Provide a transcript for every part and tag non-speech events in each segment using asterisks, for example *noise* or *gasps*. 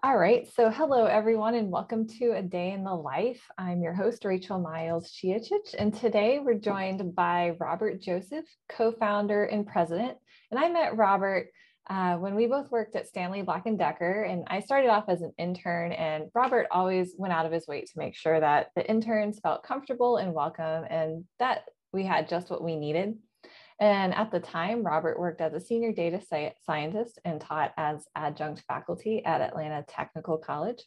All right. So, hello, everyone, and welcome to A Day in the Life. I'm your host, Rachel Miles Chiachich, and today we're joined by Robert Joseph, co founder and president. And I met Robert uh, when we both worked at Stanley Black and Decker, and I started off as an intern. And Robert always went out of his way to make sure that the interns felt comfortable and welcome, and that we had just what we needed. And at the time, Robert worked as a senior data scientist and taught as adjunct faculty at Atlanta Technical College.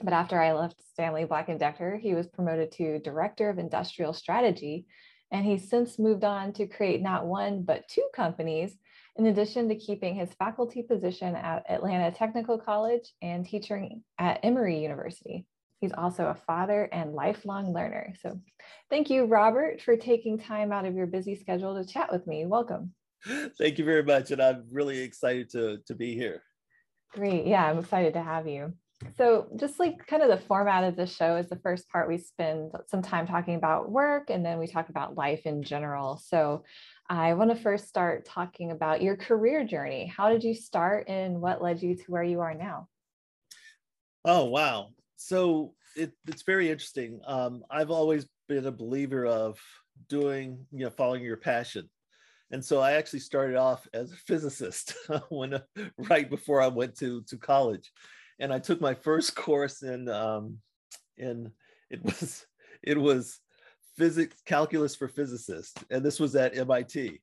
But after I left Stanley Black & Decker, he was promoted to Director of Industrial Strategy. And he's since moved on to create not one, but two companies, in addition to keeping his faculty position at Atlanta Technical College and teaching at Emory University. He's also a father and lifelong learner. So thank you, Robert, for taking time out of your busy schedule to chat with me. Welcome. *gasps* Thank you very much. And I'm really excited to, to be here. Great. Yeah, I'm excited to have you. So, just like kind of the format of the show is the first part, we spend some time talking about work and then we talk about life in general. So, I want to first start talking about your career journey. How did you start and what led you to where you are now? Oh, wow so it, it's very interesting. Um, I've always been a believer of doing, you know, following your passion. And so I actually started off as a physicist *laughs* when right before I went to to college, and I took my first *laughs* course in um, in it was it was physics calculus for physicists, and this was at MIT.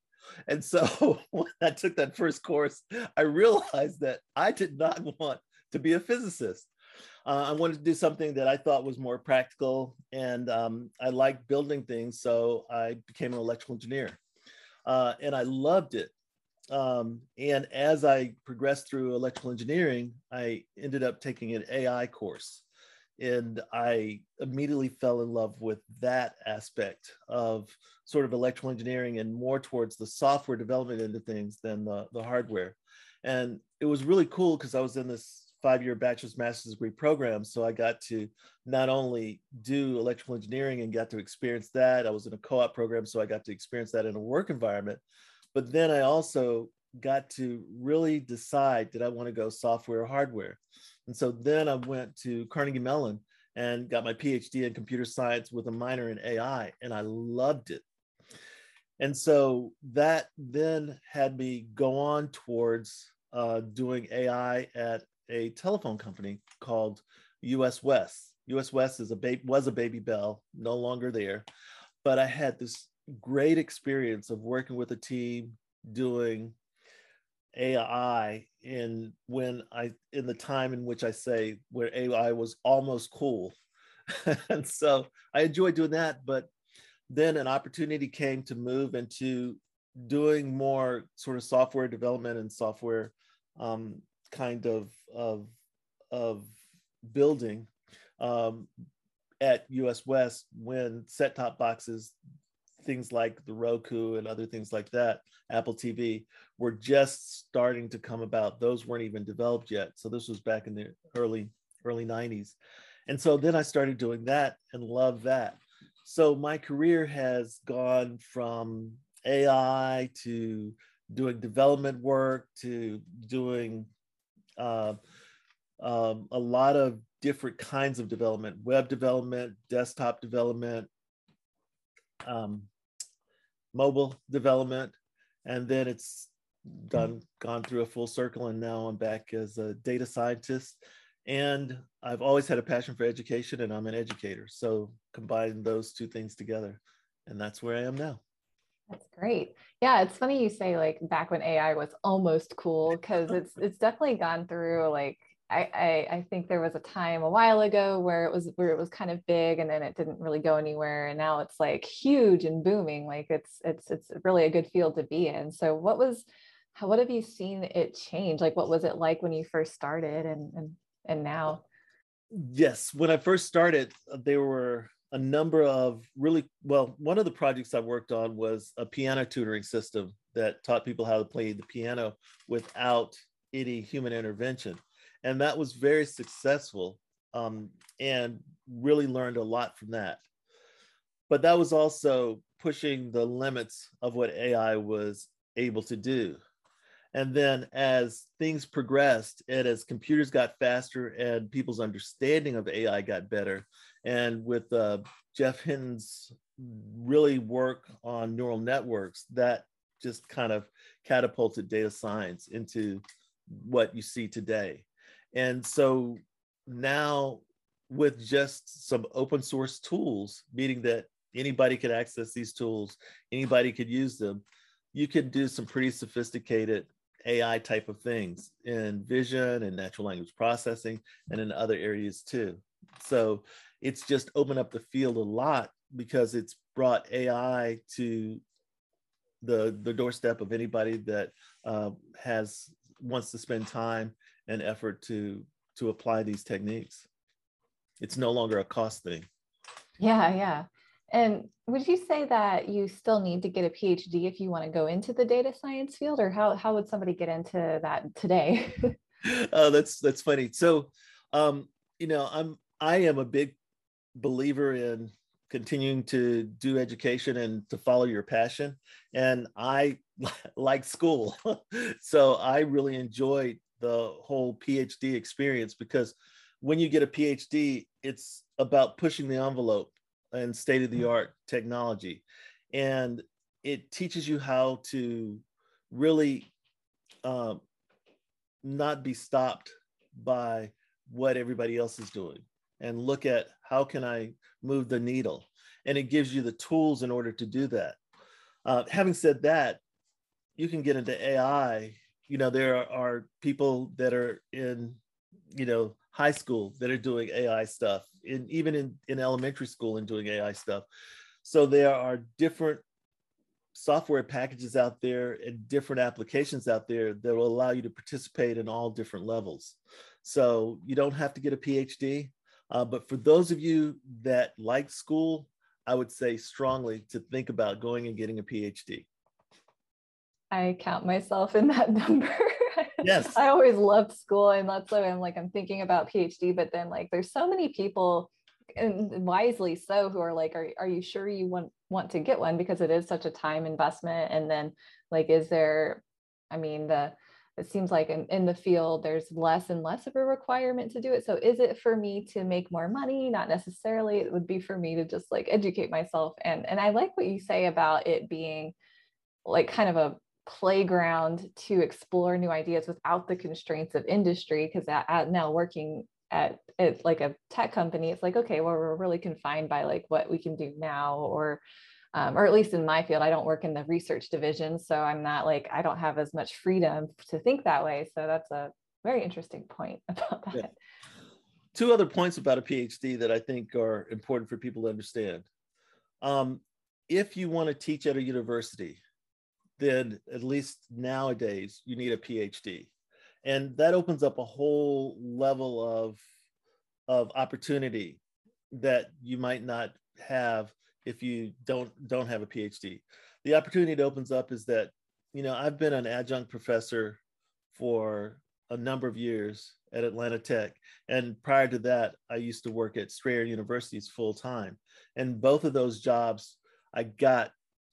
And so *laughs* when I took that first course, I realized that I did not want to be a physicist uh, I wanted to do something that I thought was more practical, and um, I liked building things, so I became an electrical engineer, uh, and I loved it. Um, and as I progressed through electrical engineering, I ended up taking an AI course, and I immediately fell in love with that aspect of sort of electrical engineering and more towards the software development end of things than the, the hardware. And it was really cool because I was in this five-year bachelor's master's degree program. So i got to not only do electrical engineering and got to experience that i was in a co-op program so i got to experience that in a work environment. But then i also got to really decide did i want to go software or hardware? And so then i went to carnegie mellon and got my phd in computer science with a minor in ai and i loved it. And so that then had me go on towards uh, doing AI at a telephone company called US West. US West is a ba- was a baby bell, no longer there. But I had this great experience of working with a team doing AI in when I in the time in which I say where AI was almost cool. *laughs* and so I enjoyed doing that, but then an opportunity came to move into doing more sort of software development and software um, kind of of of building um, at US West when set top boxes, things like the Roku and other things like that, Apple TV, were just starting to come about. Those weren't even developed yet. So this was back in the early early 90s. And so then I started doing that and love that. So my career has gone from AI to doing development work to doing uh, um, a lot of different kinds of development web development desktop development um, mobile development and then it's done gone through a full circle and now i'm back as a data scientist. And i've always had a passion for education and i'm an educator. So combine those two things together and that's where i am now that's great. Yeah, it's funny you say like back when AI was almost cool because it's it's definitely gone through like I, I, I think there was a time a while ago where it was where it was kind of big and then it didn't really go anywhere and now it's like huge and booming like it's it's it's really a good field to be in. So what was how what have you seen it change? Like what was it like when you first started and and and now? Yes, when I first started, uh, there were a number of really well one of the projects i worked on was a piano tutoring system that taught people how to play the piano without any human intervention. And that was very successful um, and really learned a lot from that. But that was also pushing the limits of what ai was able to do. And then as things progressed and as computers got faster and people's understanding of AI got better, and with uh, Geoff Hinton's really work on neural networks, that just kind of catapulted data science into what you see today. And so now with just some open source tools, meaning that anybody could access these tools, anybody could use them, you could do some pretty sophisticated AI type of things in vision and natural language processing and in other areas too. So it's just opened up the field a lot because it's brought AI to the the doorstep of anybody that uh, has wants to spend time and effort to to apply these techniques. It's no longer a cost thing. Yeah, yeah. And would you say that you still need to get a PhD if you want to go into the data science field, or how how would somebody get into that today? *laughs* *laughs* oh, that's that's funny. So, um, you know, I'm I am a big believer in continuing to do education and to follow your passion, and I *laughs* like school, *laughs* so I really enjoyed the whole PhD experience because when you get a PhD, it's about pushing the envelope and state of the art technology. And it teaches you how to really um, not be stopped by what everybody else is doing and look at how can I move the needle. And it gives you the tools in order to do that. Uh, having said that, you can get into AI. You know, there are, are people that are in, you know, high school that are doing AI stuff, in, even in, in elementary school and doing AI stuff. So there are different software packages out there and different applications out there that will allow you to participate in all different levels. So you don't have to get a PhD. Uh, but for those of you that like school, I would say strongly to think about going and getting a PhD. I count myself in that *laughs* number. Yes. I always loved school and that's why I'm like I'm thinking about PhD, but then like there's so many people and wisely so who are like, are, are you sure you want want to get one? Because it is such a time investment. And then like is there, I mean, the it seems like in, in the field there's less and less of a requirement to do it. So is it for me to make more money? Not necessarily. It would be for me to just like educate myself. And and I like what you say about it being like kind of a playground to explore new ideas without the constraints of industry because now working at, at like a tech company it's like okay well we're really confined by like what we can do now or um, or at least in my field i don't work in the research division so i'm not like i don't have as much freedom to think that way so that's a very interesting point *laughs* about that yeah. two other points about a phd that i think are important for people to understand um, if you want to teach at a university then at least nowadays you need a PhD. And that opens up a whole level of, of opportunity that you might not have if you don't don't have a PhD. The opportunity it opens up is that, you know, I've been an adjunct professor for a number of years at Atlanta Tech. And prior to that, I used to work at Strayer University's full time. And both of those jobs I got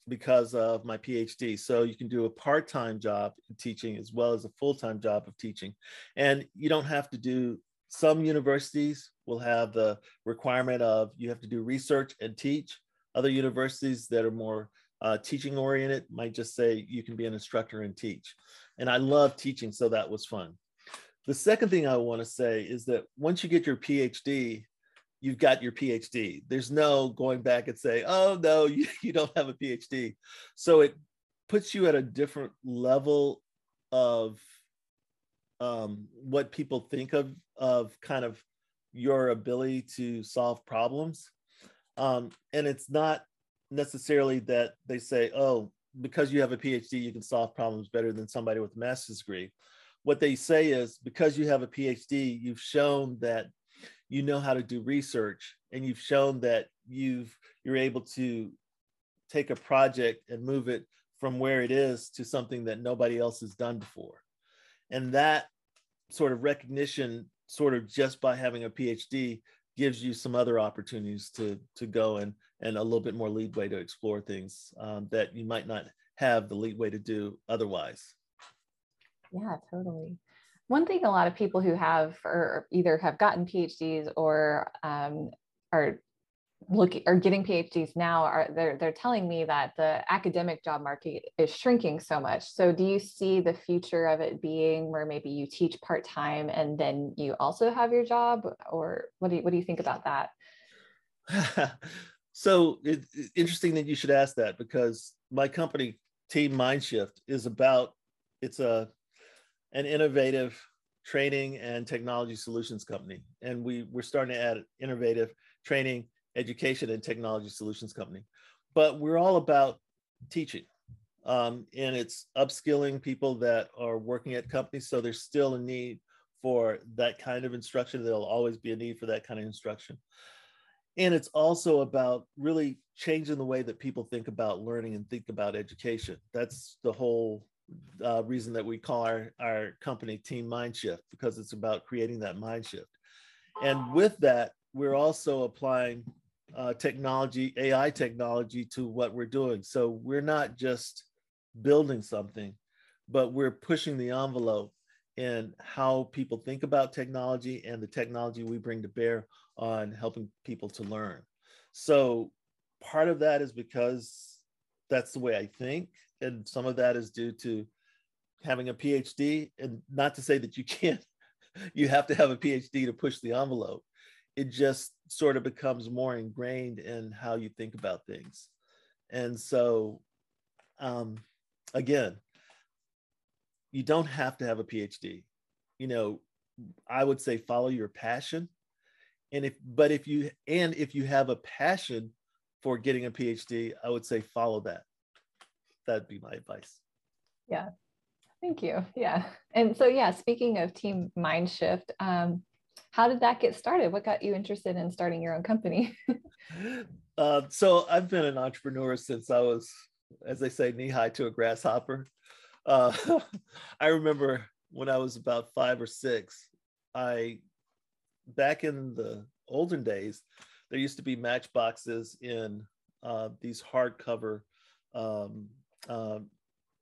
because of my PhD. So you can do a part time job in teaching as well as a full time job of teaching. And you don't have to do, some universities will have the requirement of you have to do research and teach. Other universities that are more uh, teaching oriented might just say you can be an instructor and teach. And I love teaching, so that was fun. The second thing I want to say is that once you get your PhD, you've got your PhD. There's no going back and say, oh, no, *laughs* you, you don't have a PhD. So it puts you at a different level of um, what people think of, of kind of your ability to solve problems. Um, and it's not necessarily that they say, oh, because you have a PhD, you can solve problems better than somebody with a master's degree. What they say is because you have a PhD, you've shown that you know how to do research and you've shown that you've you're able to take a project and move it from where it is to something that nobody else has done before and that sort of recognition sort of just by having a phd gives you some other opportunities to to go and and a little bit more leadway to explore things um, that you might not have the leadway to do otherwise Yeah, totally. One thing a lot of people who have or either have gotten PhDs or um, are looking or getting PhDs now are they're they're telling me that the academic job market is shrinking so much. So do you see the future of it being where maybe you teach part-time and then you also have your job or what do you what do you think about that? *laughs* so it's interesting that you should ask that because my company Team Mindshift is about it's a an innovative training and technology solutions company and we we're starting to add innovative training education and technology solutions company. But we're all about teaching. Um, and it's upskilling people that are working at companies. So there's still a need for that kind of instruction. There'll always be a need for that kind of instruction. And it's also about really changing the way that people think about learning and think about education. That's the whole uh, reason that we call our, our company Team Mindshift, because it's about creating that mind shift. And with that, we're also applying uh, technology, AI technology to what we're doing. So we're not just building something, but we're pushing the envelope in how people think about technology and the technology we bring to bear on helping people to learn. So part of that is because that's the way I think. And some of that is due to having a PhD. And not to say that you can't, *laughs* you have to have a PhD to push the envelope it just sort of becomes more ingrained in how you think about things. And so, um, again, you don't have to have a PhD. You know, I would say follow your passion. And if, but if you, and if you have a passion for getting a PhD, I would say follow that. That'd be my advice. Yeah. Thank you. Yeah. And so, yeah, speaking of Team Mindshift, um, how did that get started? What got you interested in starting your own company? uh, *laughs* so I've been an entrepreneur since I was, as they say, knee high to a grasshopper. Uh, *laughs* I remember when I was about five or six, I, back in the olden days, there used to be matchboxes in uh, these hardcover um, uh,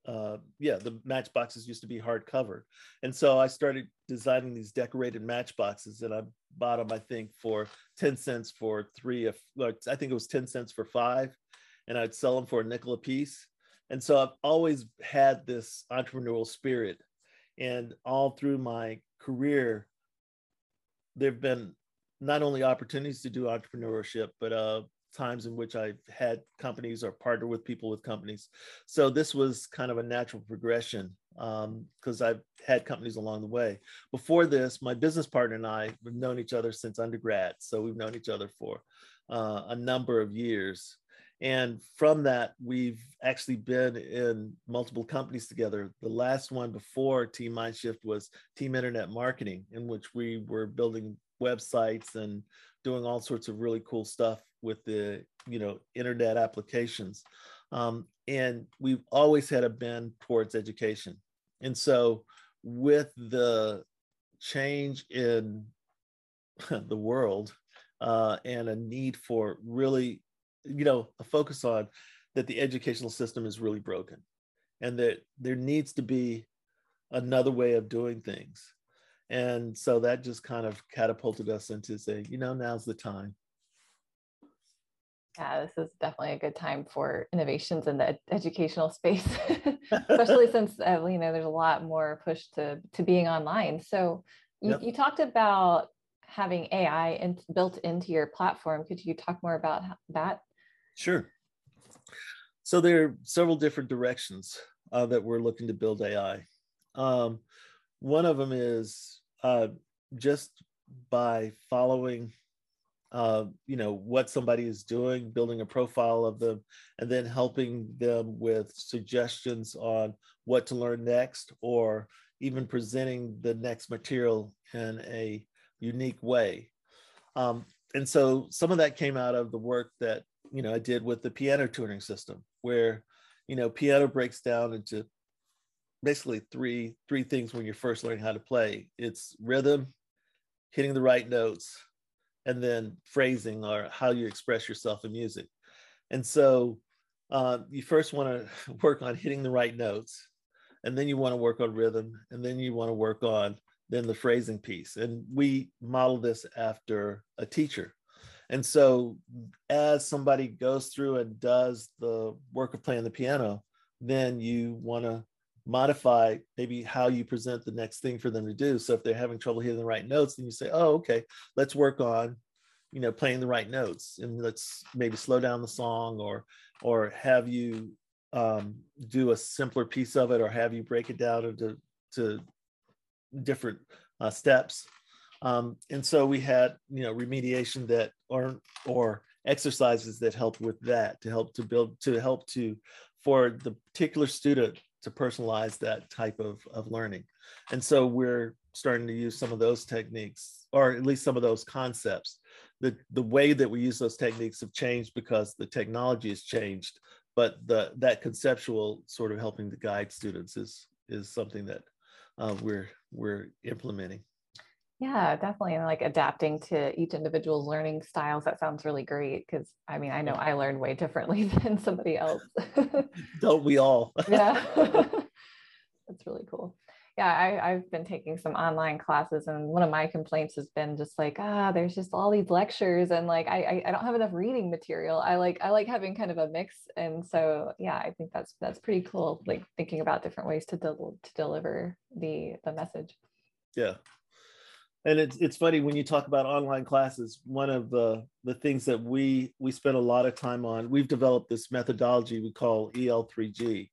uh, yeah, the matchboxes used to be hardcover. And so I started designing these decorated matchboxes and I bought them, I think, for 10 cents for three, of, I think it was 10 cents for five, and I'd sell them for a nickel a piece. And so I've always had this entrepreneurial spirit. And all through my career, there have been not only opportunities to do entrepreneurship, but uh, times in which I've had companies or partnered with people with companies. So this was kind of a natural progression because um, I've had companies along the way. Before this, my business partner and I have known each other since undergrad. So we've known each other for uh, a number of years. And from that, we've actually been in multiple companies together. The last one before Team Mindshift was Team Internet Marketing, in which we were building websites and doing all sorts of really cool stuff with the you know internet applications. Um, and we've always had a bend towards education. And so with the change in *laughs* the world uh, and a need for really you know a focus on that the educational system is really broken and that there needs to be another way of doing things and so that just kind of catapulted us into saying, you know, now's the time. Yeah, this is definitely a good time for innovations in the educational space, *laughs* especially since uh, you know there's a lot more push to to being online. So you, yep. you talked about having AI in, built into your platform. Could you talk more about that? Sure. So there are several different directions uh, that we're looking to build AI. Um, one of them is uh, just by following uh, you know what somebody is doing building a profile of them and then helping them with suggestions on what to learn next or even presenting the next material in a unique way. Um, and so some of that came out of the work that you know i did with the piano tuning system where you know piano breaks down into basically three three things when you're first learning how to play it's rhythm hitting the right notes and then phrasing or how you express yourself in music and so uh, you first want to *laughs* work on hitting the right notes and then you want to work on rhythm, and then you want to work on then the phrasing piece. And we model this after a teacher. And so as somebody goes through and does the work of playing the piano, then you want to modify maybe how you present the next thing for them to do. So if they're having trouble hitting the right notes, then you say, oh, okay, let's work on, you know, playing the right notes and let's maybe slow down the song or or have you um, do a simpler piece of it or have you break it down into to different uh, steps. Um, and so we had, you know, remediation that or or exercises that help with that to help to build to help to for the particular student to personalize that type of, of learning. And so we're starting to use some of those techniques, or at least some of those concepts. The, the way that we use those techniques have changed because the technology has changed, but the that conceptual sort of helping to guide students is is something that uh, we're we're implementing. Yeah, definitely. And like adapting to each individual's learning styles. That sounds really great. Cause I mean, I know I learn way differently *laughs* than somebody else. *laughs* Don't we all? *laughs* yeah. That's really cool. Yeah, I, I've been taking some online classes, and one of my complaints has been just like, ah, there's just all these lectures, and like I, I, I don't have enough reading material. I like I like having kind of a mix, and so yeah, I think that's that's pretty cool. Like thinking about different ways to del- to deliver the the message. Yeah, and it's it's funny when you talk about online classes one of the the things that we we spend a lot of time on we've developed this methodology we call el3g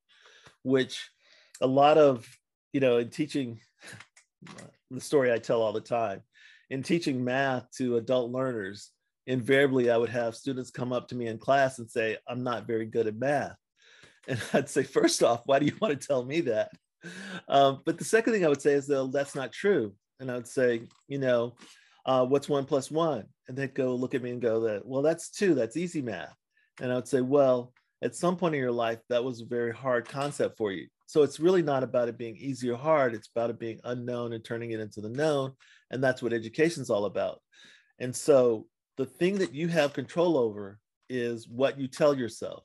which a lot of you know in teaching *laughs* the story i tell all the time in teaching math to adult learners invariably i would have students come up to me in class and say i'm not very good at math. And *laughs* i'd say first off why do you want to tell me that? Um, but the second thing i would say is though that's not true and I would say, you know, uh, what's one plus one? And they'd go look at me and go, that well, that's two. That's easy math. And I would say, well, at some point in your life, that was a very hard concept for you. So it's really not about it being easy or hard. It's about it being unknown and turning it into the known. And that's what education is all about. And so the thing that you have control over is what you tell yourself.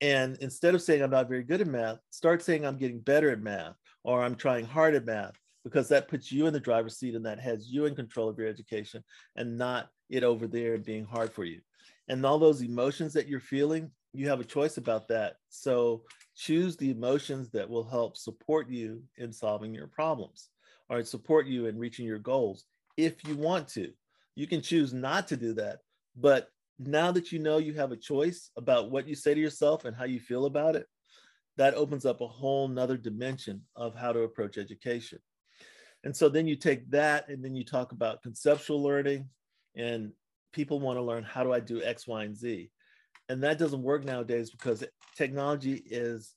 And instead of saying I'm not very good at math, start saying I'm getting better at math or I'm trying hard at math because that puts you in the driver's seat and that has you in control of your education and not it over there being hard for you. And all those emotions that you're feeling, you have a choice about that. So choose the emotions that will help support you in solving your problems or support you in reaching your goals if you want to. You can choose not to do that. But now that you know you have a choice about what you say to yourself and how you feel about it, that opens up a whole nother dimension of how to approach education. And so then you take that and then you talk about conceptual learning and people want to learn how do I do X, Y, and Z. And that doesn't work nowadays because technology is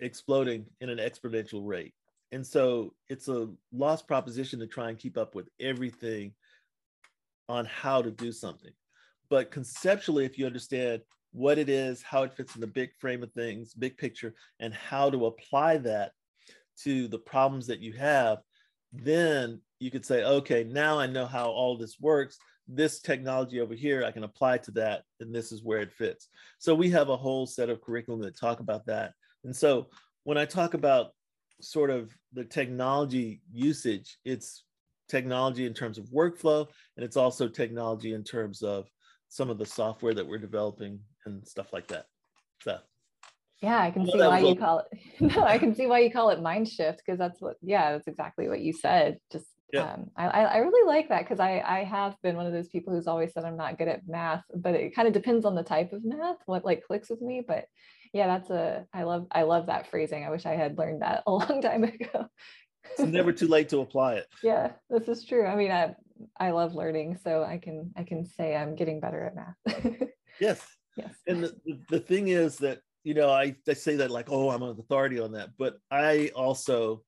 exploding in an exponential rate. And so it's a lost proposition to try and keep up with everything on how to do something. But conceptually, if you understand what it is, how it fits in the big frame of things, big picture, and how to apply that to the problems that you have, then you could say, okay, now I know how all this works. This technology over here, I can apply to that, and this is where it fits. So we have a whole set of curriculum that talk about that. And so when I talk about sort of the technology usage, it's technology in terms of workflow, and it's also technology in terms of some of the software that we're developing and stuff like that. So yeah, I can well, see why you call it. *laughs* No, I can see why you call it mind shift because that's what. Yeah, that's exactly what you said. Just yeah. um, I I really like that because I I have been one of those people who's always said I'm not good at math, but it kind of depends on the type of math what like clicks with me. But yeah, that's a I love I love that phrasing. I wish I had learned that *laughs* a long time ago. it's never too late to apply it. Yeah, this is true. I mean, I I love learning, so I can I can say I'm getting better at math. *laughs* yes. Yes. And the, the thing is that you know, I, I say that like, oh, I'm an authority on that, but I also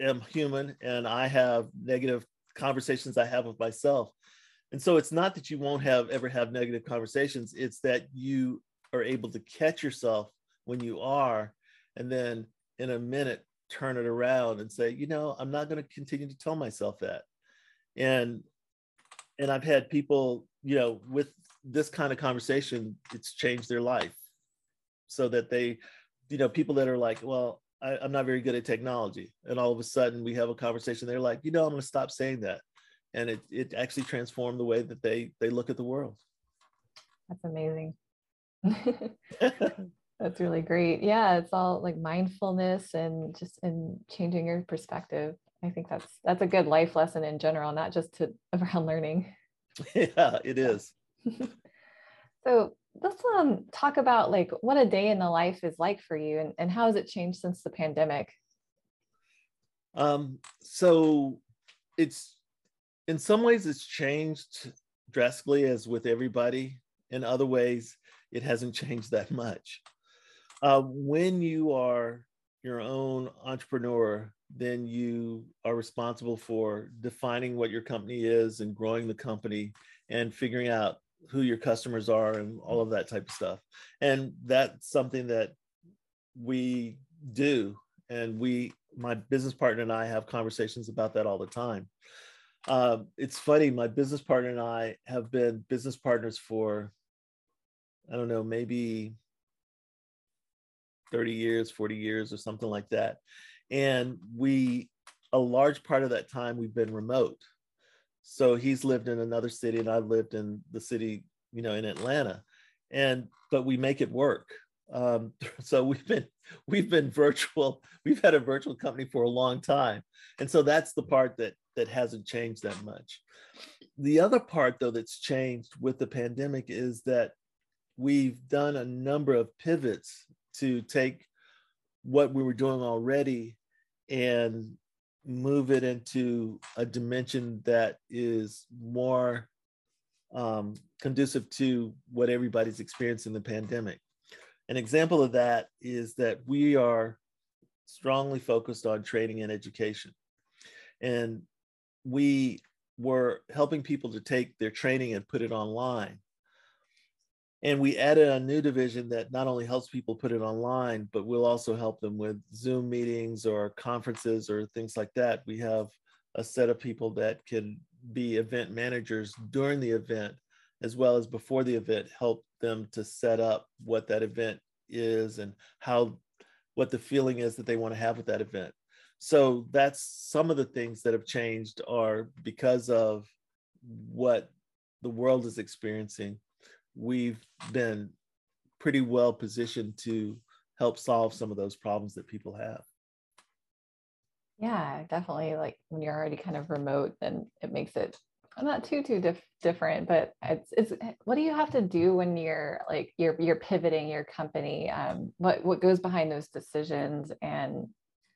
am human and I have negative conversations I have with myself. And so it's not that you won't have ever have negative conversations, it's that you are able to catch yourself when you are, and then in a minute turn it around and say, you know, I'm not going to continue to tell myself that. And and I've had people, you know, with this kind of conversation, it's changed their life so that they you know people that are like well I, am not very good at technology. And all of a sudden we have a conversation. They're like, you know, I'm going to stop saying that. And it, it actually transformed the way that they, they look at the world. That's amazing. *laughs* That's really great. Yeah. It's all like mindfulness and just in changing your perspective. I think that's, that's a good life lesson in general, not just to *laughs* around learning. *laughs* Yeah, it is. so let's um, talk about like what a day in the life is like for you and, and how has it changed since the pandemic? Um, so it's in some ways it's changed drastically as with everybody. In other ways it hasn't changed that much. Uh, when you are your own entrepreneur then you are responsible for defining what your company is and growing the company and figuring out who your customers are and all of that type of stuff. And that's something that we do. And we my business partner and i have conversations about that all the time. Uh, it's funny my business partner and i have been business partners for i don't know maybe 30 years 40 years or something like that. And we a large part of that time we've been remote so he's lived in another city and I've lived in the city, you know, in Atlanta. And but we make it work. Um, *laughs* so we've been we've been virtual. We've had a virtual company for a long time, and so that's the part that that hasn't changed that much. The other part, though, that's changed with the pandemic is that we've done a number of pivots to take what we were doing already and move it into a dimension that is more um, conducive to what everybody's experiencing the pandemic. An example of that is that we are strongly focused on training and education. And we were helping people to take their training and put it online and we added a new division that not only helps people put it online but we'll also help them with zoom meetings or conferences or things like that. We have a set of people that can be event managers during the event as well as before the event help them to set up what that event is and how what the feeling is that they want to have with that event. So that's some of the things that have changed are because of what the world is experiencing we've been pretty well positioned to help solve some of those problems that people have. Yeah, definitely. Like when you're already kind of remote, then it makes it not too too dif- different. But it's it's what do you have to do when you're like you're you're pivoting your company? Um, what what goes behind those decisions? And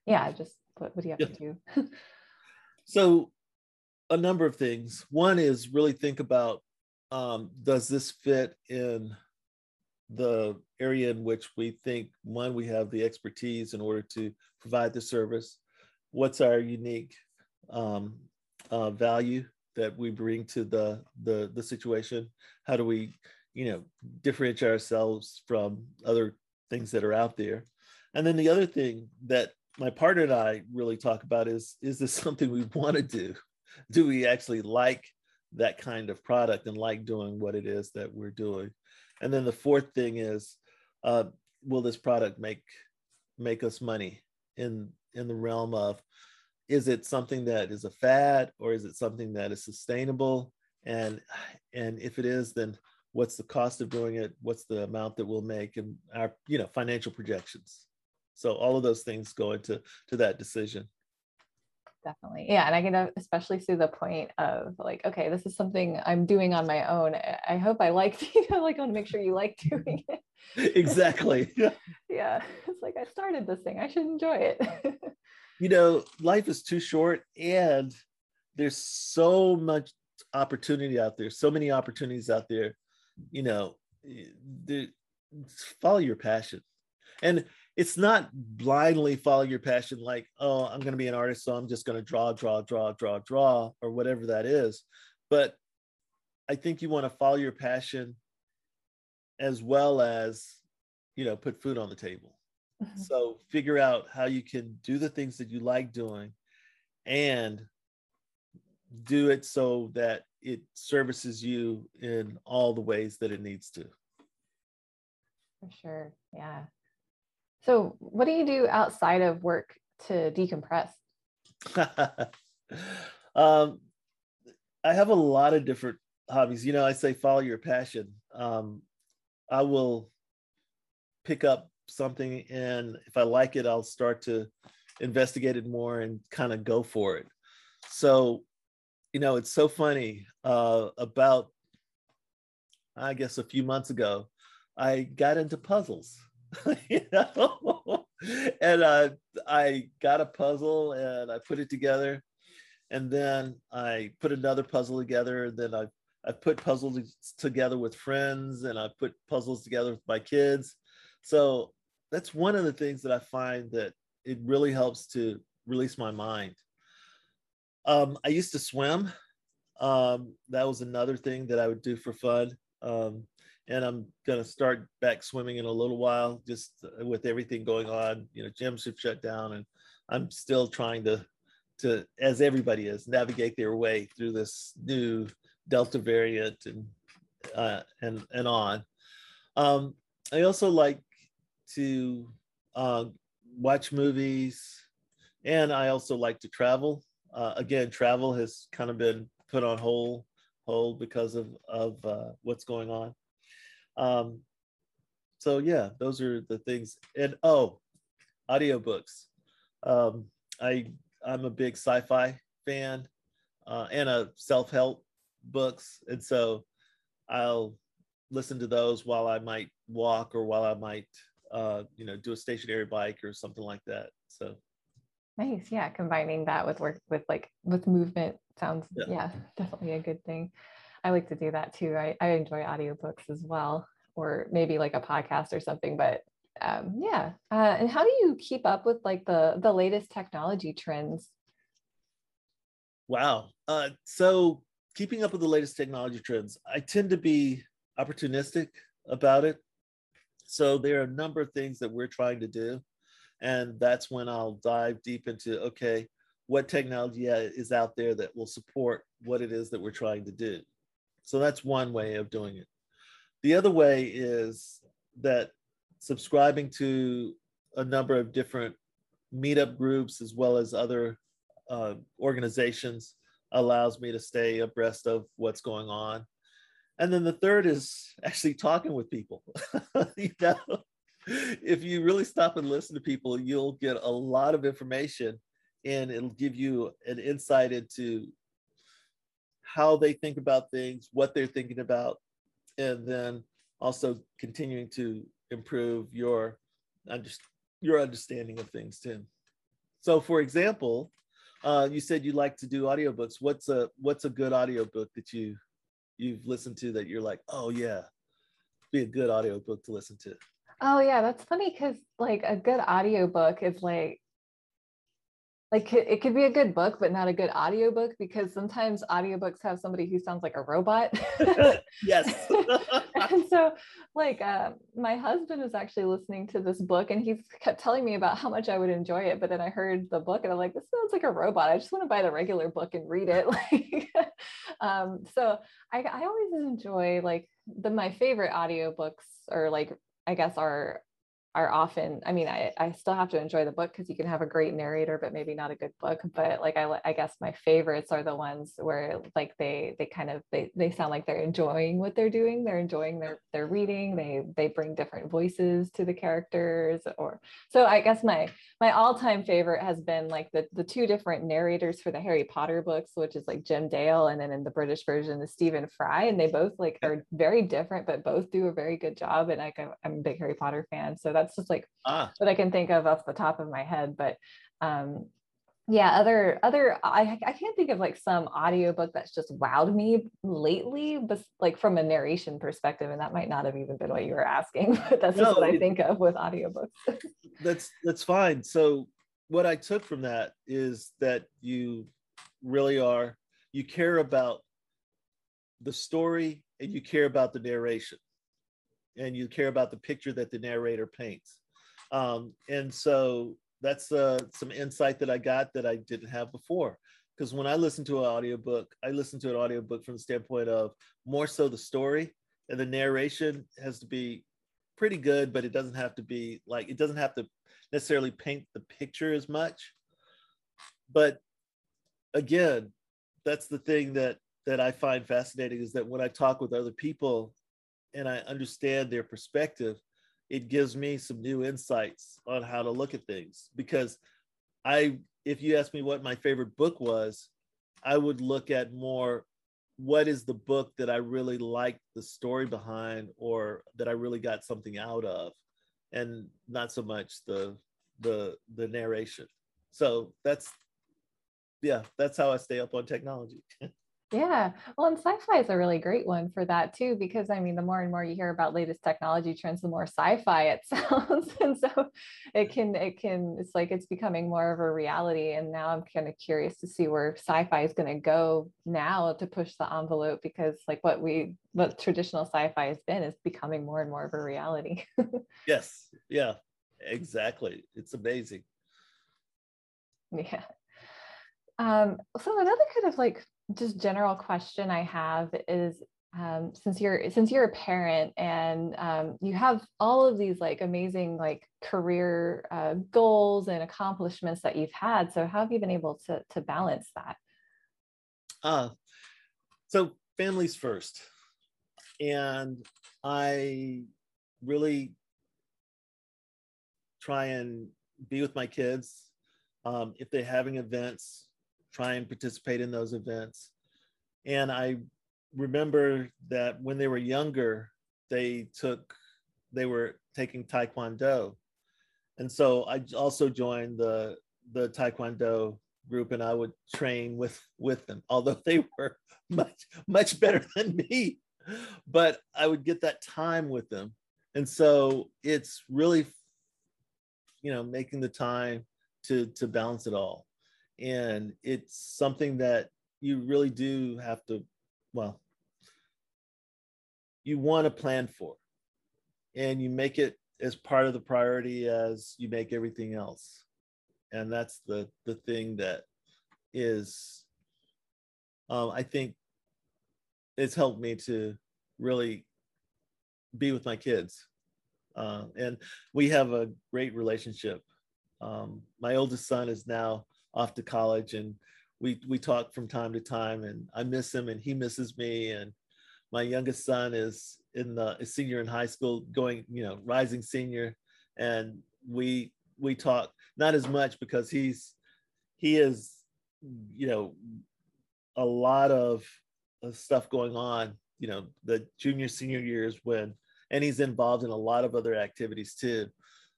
yeah, just what, what do you have yeah. to do? *laughs* so, a number of things. One is really think about um, does this fit in the area in which we think one we have the expertise in order to provide the service? What's our unique um, uh, value that we bring to the, the the situation? How do we you know differentiate ourselves from other things that are out there? And then the other thing that my partner and i really talk about is is this *laughs* something we want to do? Do we actually like that kind of product and like doing what it is that we're doing. And then the fourth thing is, uh, will this product make make us money in in the realm of is it something that is a fad or is it something that is sustainable? And and if it is then what's the cost of doing it? What's the amount that we'll make and our you know financial projections? So all of those things go into to that decision definitely. Yeah and i can especially see the point of like okay this is something i'm doing on my own eh, i hope i like *laughs* you know like i want to make sure you like doing it. *laughs* Exactly. *laughs* Yeah. Yeah it's like i started this thing i should enjoy it. You know life is too short and there's so much opportunity out there so many opportunities out there you know eh, follow your passion. And it's not blindly follow your passion like oh i'm going to be an artist so i'm just going to draw draw draw draw draw or whatever that is. But i think you want to follow your passion as well as you know put food on the table. Mm-hmm. so figure out how you can do the things that you like doing and do it so that it services you in all the ways that it needs to. For sure. Yeah So, what do you do outside of work to decompress? *laughs* um, I have a lot of different hobbies. You know, I say follow your passion. Um, I will pick up something, and if I like it, I'll start to investigate it more and kind of go for it. So, you know, it's so funny. Uh, about, I guess, a few months ago, I got into puzzles. *laughs* you know, and uh, I got a puzzle and I put it together, and then I put another puzzle together. And then I I put puzzles together with friends, and I put puzzles together with my kids. So that's one of the things that I find that it really helps to release my mind. Um, I used to swim. Um, that was another thing that I would do for fun. Um, and I'm going to start back swimming in a little while, just with everything going on. You know, gyms have shut down, and I'm still trying to, to as everybody is, navigate their way through this new Delta variant and uh, and and on. Um, I also like to uh, watch movies, and I also like to travel. Uh, again, travel has kind of been put on hold hold because of of uh, what's going on. Um, so yeah, those are the things. And oh, audiobooks. Um, I I'm a big sci-fi fan uh, and a self-help books, and so I'll listen to those while I might walk or while I might uh, you know do a stationary bike or something like that. So nice, yeah. Combining that with work with like with movement sounds yeah, yeah definitely a good thing. I like to do that too. I, I enjoy audiobooks as well, or maybe like a podcast or something. But um, yeah. Uh, and how do you keep up with like the the latest technology trends? Wow. Uh, so keeping up with the latest technology trends, I tend to be opportunistic about it. So there are a number of things that we're trying to do. And that's when I'll dive deep into okay, what technology is out there that will support what it is that we're trying to do. So that's one way of doing it. The other way is that subscribing to a number of different meetup groups as well as other uh, organizations allows me to stay abreast of what's going on. And then the third is actually talking with people. *laughs* you know, if you really stop and listen to people, you'll get a lot of information and it'll give you an insight into how they think about things, what they're thinking about, and then also continuing to improve your your understanding of things too. So, for example, uh, you said you like to do audiobooks. What's a what's a good audiobook that you you've listened to that you're like, oh yeah, be a good audiobook to listen to? Oh yeah, that's funny because like a good audiobook is like like it could be a good book but not a good audiobook because sometimes audiobooks have somebody who sounds like a robot. *laughs* Yes. *laughs* And so like uh, my husband is actually listening to this book and he's kept telling me about how much i would enjoy it but then i heard the book and i'm like this sounds like a robot. I just want to buy the regular book and read it. *laughs* Like um, so I, I always enjoy like the my favorite audiobooks are like i guess are are often i mean i, I still have to enjoy the book because you can have a great narrator but maybe not a good book but like i, I guess my favorites are the ones where like they they kind of they, they sound like they're enjoying what they're doing. They're enjoying their their reading. They they bring different voices to the characters or so i guess my my all-time favorite has been like the the two different narrators for the harry potter books which is like jim dale and then in the british version the stephen fry and they both like are very different but both do a very good job and like i'm a big harry potter fan so that's that's just like ah. what I can think of off the top of my head. But um, yeah, other other I I can't think of like some audiobook that's just wowed me lately, but like from a narration perspective, and that might not have even been what you were asking, *laughs* but that's no, just what I think of with audiobooks. *laughs* that's that's fine. So what I took from that is that you really are you care about the story and you care about the narration and you care about the picture that the narrator paints. Um, and so that's uh, some insight that I got that I didn't have before. Because when I listen to an audiobook, I listen to an audiobook from the standpoint of more so the story and the narration has to be pretty good, but it doesn't have to be like it doesn't have to necessarily paint the picture as much. But again, that's the thing that that I find fascinating is that when I talk with other people and I understand their perspective, it gives me some new insights on how to look at things because I if you ask me what my favorite book was, I would look at more what is the book that I really liked the story behind or that I really got something out of and not so much the the the narration. So that's yeah, that's how I stay up on technology. *laughs* Yeah. Well, and sci-fi is a really great one for that too, because I mean, the more and more you hear about latest technology trends, the more sci-fi it *laughs* sounds. and so it can, it can, it's like it's becoming more of a reality. And now I'm kind of curious to see where sci-fi is going to go now to push the envelope because like what we, what traditional sci-fi has been is becoming more and more of a reality. *laughs* yes. Yeah, exactly. It's amazing. Yeah. Um, so another kind of like just general question I have is um, since you're since you're a parent and um, you have all of these like amazing like career uh, goals and accomplishments that you've had so how have you been able to to balance that? Uh so families first and i really try and be with my kids um, if they're having events try and participate in those events. And I remember that when they were younger, they took, they were taking Taekwondo. And so I also joined the, the Taekwondo group and I would train with, with them, *laughs* although they were much, much better than me, but I would get that time with them. And so it's really, you know, making the time to, to balance it all and it's something that you really do have to well you want to plan for. And you make it as part of the priority as you make everything else. And that's the the thing that is um, i think it's helped me to really be with my kids. Uh, and we have a great relationship. Um, my oldest son is now off to college and we we talk from time to time and I miss him and he misses me and my youngest son is in the senior in high school going you know rising senior and we we talk not as much because he's he is you know a lot of, stuff going on you know the junior senior years when and he's involved in a lot of other activities too.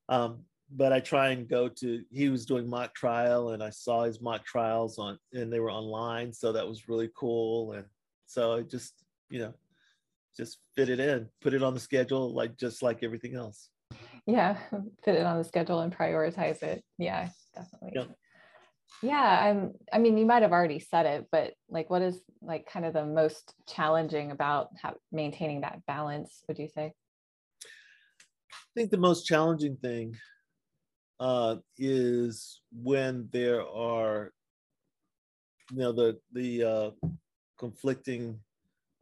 Um, but I try and go to he was doing mock trial and I saw his mock trials on and they were online so that was really cool. And so I just you know just fit it in put it on the schedule like just like everything else. Yeah *laughs* fit it on the schedule and prioritize it. Yeah definitely. Yep. yeah i'm i mean you might have already said it but like what is like kind of the most challenging about how, maintaining that balance would you say? I think the most challenging thing uh, is when there are, you know, the the uh, conflicting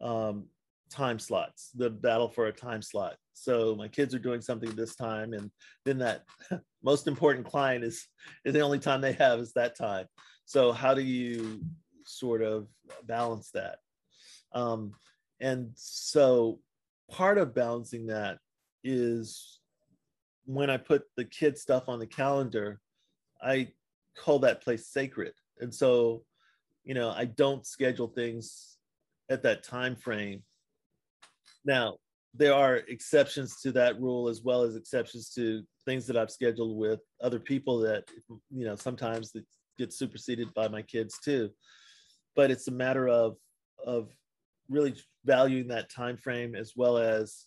um, time slots, the battle for a time slot. So my kids are doing something this time, and then that *laughs* most important client is is the only time they have is that time. So how do you sort of balance that? Um, and so part of balancing that is when I put the kid stuff on the calendar, I call that place sacred. And so, you know, I don't schedule things at that time frame. Now, there are exceptions to that rule as well as exceptions to things that I've scheduled with other people that you know sometimes that get superseded by my kids too. But it's a matter of of really valuing that time frame as well as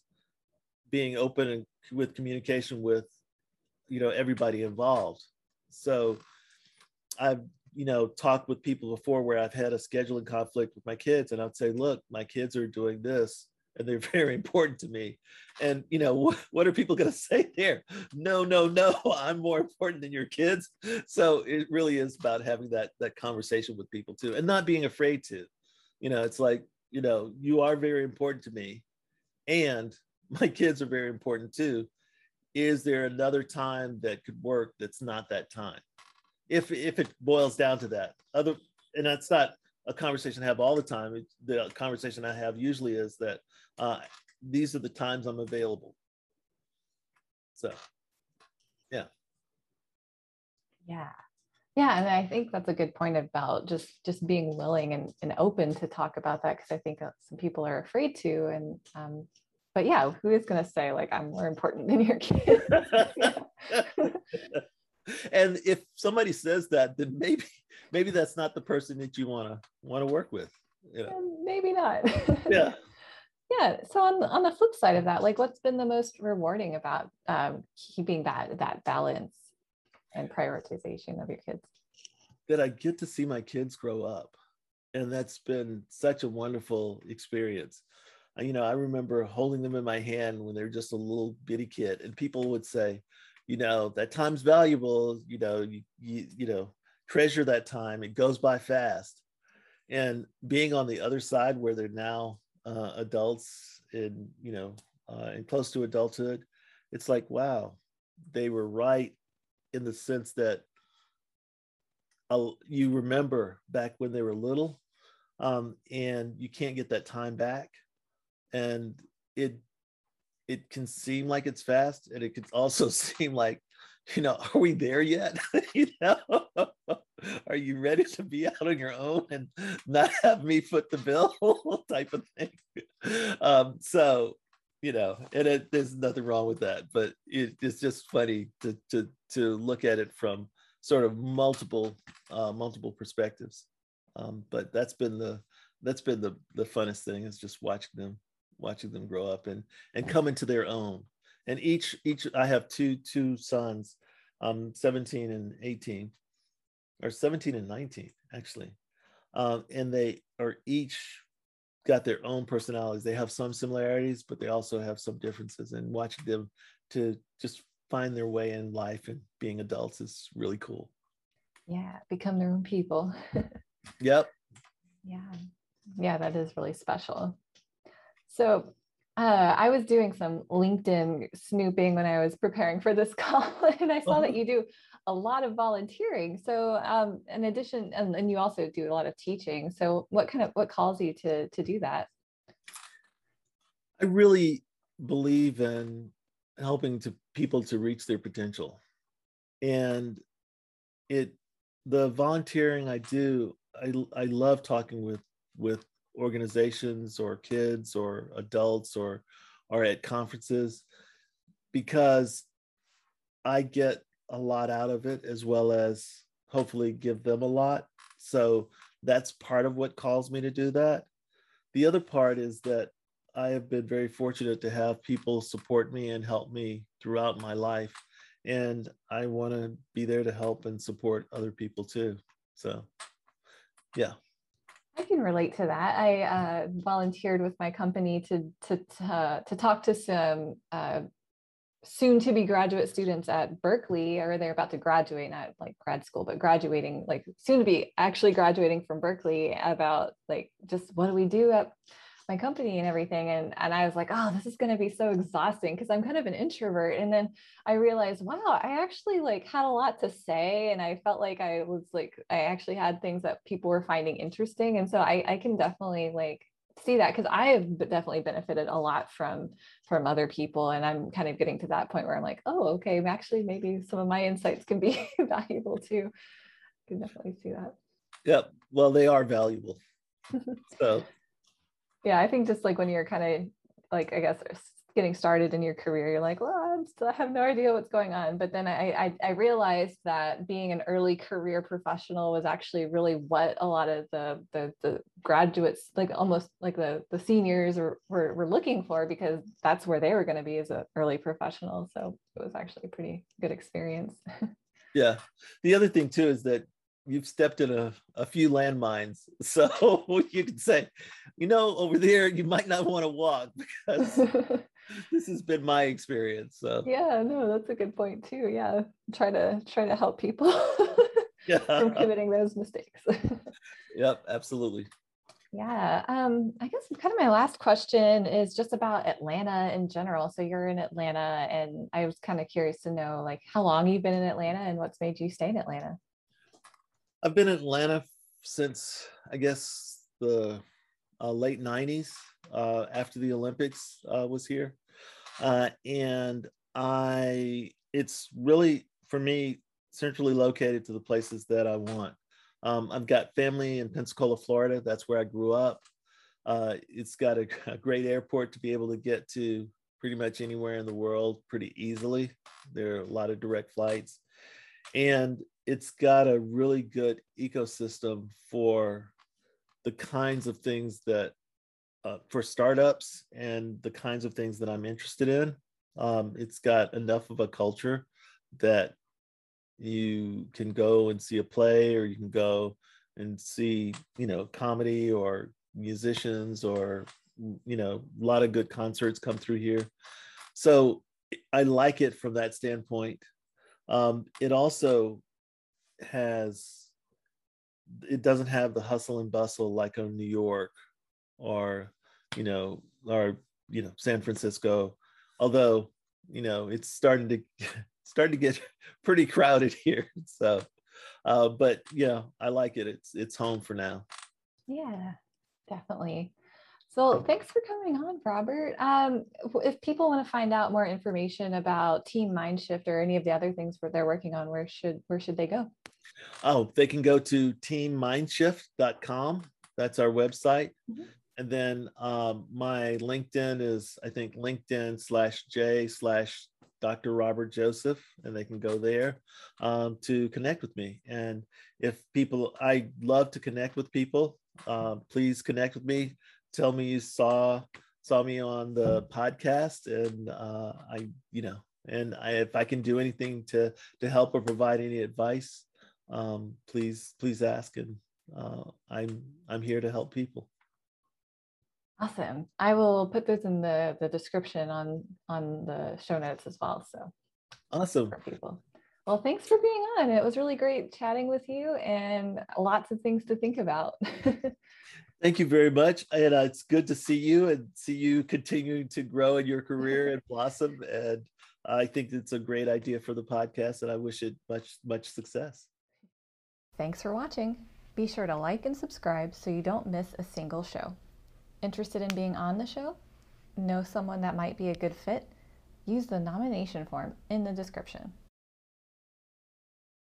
being open and with communication with you know everybody involved. So i've you know talked with people before where i've had a scheduling conflict with my kids and i'd say look my kids are doing this and they're *laughs* very important to me. And you know what, *laughs* what are people going *laughs* to say there? No no no i'm more important than your kids. So it really is about having that that conversation with people too and not being afraid to. You know it's like you know you are very important to me and *laughs* my kids are very important too. Is there another time that could work that's not that time? If if it boils down to that, other and that's not a conversation I have all the time. The conversation I have usually is that uh, these are the times I'm available. So, yeah. Yeah. Yeah, and I think that's a good point about just just being willing and, and open to talk about that because I think some people are afraid to. And um, but yeah, who is going to say like I'm more important than your kid? *laughs* and if somebody says that, then maybe maybe that's not the person that you want to want to work with. You know? Maybe not. *laughs* yeah. Yeah. So on on the flip side of that, like what's been the most rewarding about um, keeping that that balance and prioritization of your kids? That I get to see my kids grow up. And that's been such a wonderful experience. You know, I remember holding them in my hand when they were just a little bitty kid, and people would say, you know, that time's valuable, you know, you, you, you know, treasure that time. It goes by fast. And being on the other side where they're now uh, adults and, you know, uh, and close to adulthood, it's like, wow, they were right in the sense that I'll, you remember back when they were little um, and you can't get that time back and it it can seem like it's fast and it could also *laughs* seem like you know are we there yet? *laughs* You know? *laughs* Are you ready to be out on your own and not have me foot the bill? Type of thing. Um, so you know, and it, there's nothing wrong with that, but it, it's just funny to to to look at it from sort of multiple uh, multiple perspectives. Um, but that's been the that's been the the funnest thing is just watching them watching them grow up and and come into their own. And each each I have two two sons, um, 17 and 18, or 17 and 19 actually, um, and they are each got their own personalities. They have some similarities, but they also have some differences. And watching them to just find their way in life and being adults is really cool. Yeah, become their own people. *laughs* yep. Yeah. Yeah, that is really special. So uh, I was doing some LinkedIn snooping when I was preparing for this *laughs* call, and I saw uh-huh. that you do a lot of volunteering. So, um, in addition, and, and you also do a lot of teaching. So, what kind of what calls you to to do that? I really believe in helping to people to reach their potential, and it the volunteering I do. I I love talking with with organizations or kids or adults or are at conferences because I get a lot out of it as well as hopefully give them a lot. So that's part of what calls me to do that. The other part is that I have been very fortunate to have people support me and help me throughout my life. And I want to be there to help and support other people too. So, yeah. I can relate to that. I uh, volunteered with my company to to to, to talk to some uh, soon to be graduate students at Berkeley, or they're about to graduate, not like grad school, but graduating, like soon to be actually graduating from Berkeley about like just what do we do at my company and everything and and I was like oh this is going to be so exhausting because I'm kind of an introvert and then I realized wow I actually like had a lot to say and I felt like I was like I actually had things that people were finding interesting and so I I can definitely like see that because I have definitely benefited a lot from from other people and I'm kind of getting to that point where I'm like oh okay actually maybe some of my insights can be *laughs* valuable too. I can definitely see that. Yep. Well they are valuable. *laughs* So yeah i think just like when you're kind of like i guess getting started in your career you're like well I'm still, i have no idea what's going on. But then I, I, I realized that being an early career professional was actually really what a lot of the the, the graduates like almost like the the seniors were, were, were looking for because that's where they were going to be as an early professional. So it was actually a pretty good experience. *laughs* Yeah. The other thing too is that you've stepped in a, a few landmines. *laughs* So you can say, you know, over there, you might not want to walk *laughs* because *laughs* this has been my experience. So yeah, no, that's a good point too. Yeah. Try to try to help people yeah. from committing those mistakes. yep, absolutely. Yeah, um, I guess kind of my last question is just about Atlanta in general. So you're in Atlanta, and I was kind of curious to know like how long you've been in Atlanta and what's made you stay in Atlanta. I've been in Atlanta since I guess the uh, late '90s, uh, after the Olympics uh, was here, uh, and I it's really for me centrally located to the places that I want. Um, I've got family in Pensacola, Florida. That's where I grew up. Uh, it's got a, a, great airport to be able to get to pretty much anywhere in the world pretty easily. There are a lot of direct flights. And it's got a really good ecosystem for the kinds of things that, uh, for startups and the kinds of things that I'm interested in. Um, it's got enough of a culture that you can go and see a play or you can go and see you know comedy or musicians or you know a lot of good concerts come through here so i like it from that standpoint um, it also has it doesn't have the hustle and bustle like on new york or you know or you know san francisco although you know it's starting to *laughs* starting to get *laughs* pretty crowded here. *laughs* So, uh, but yeah, I like it. It's it's home for now. Yeah, definitely. So thanks for coming on, Robert. Um, if people want to find out more information about Team Mindshift or any of the other things where they're working on, where should where should they go? Oh, they can go to teammindshift.com. That's our website. Mm-hmm. And then um, my LinkedIn is, I think, LinkedIn slash J slash Dr. Robert Joseph, and they can go there um, to connect with me. And if people, I love to connect with people. Uh, please connect with me. Tell me you saw saw me on the podcast, and uh, I, you know, and I, if I can do anything to to help or provide any advice, um, please please ask, and uh, I'm I'm here to help people. Awesome. I will put those in the, the description on on the show notes as well. So awesome for people. Well, thanks for being on. It was really great chatting with you and lots of things to think about. *laughs* Thank you very much. And uh, it's good to see you and see you continuing to grow in your career and blossom. And I think it's a great idea for the podcast, and I wish it much, much success. Thanks for watching. Be sure to like and subscribe so you don't miss a single show. Interested in being on the show? Know someone that might be a good fit? Use the nomination form in the description.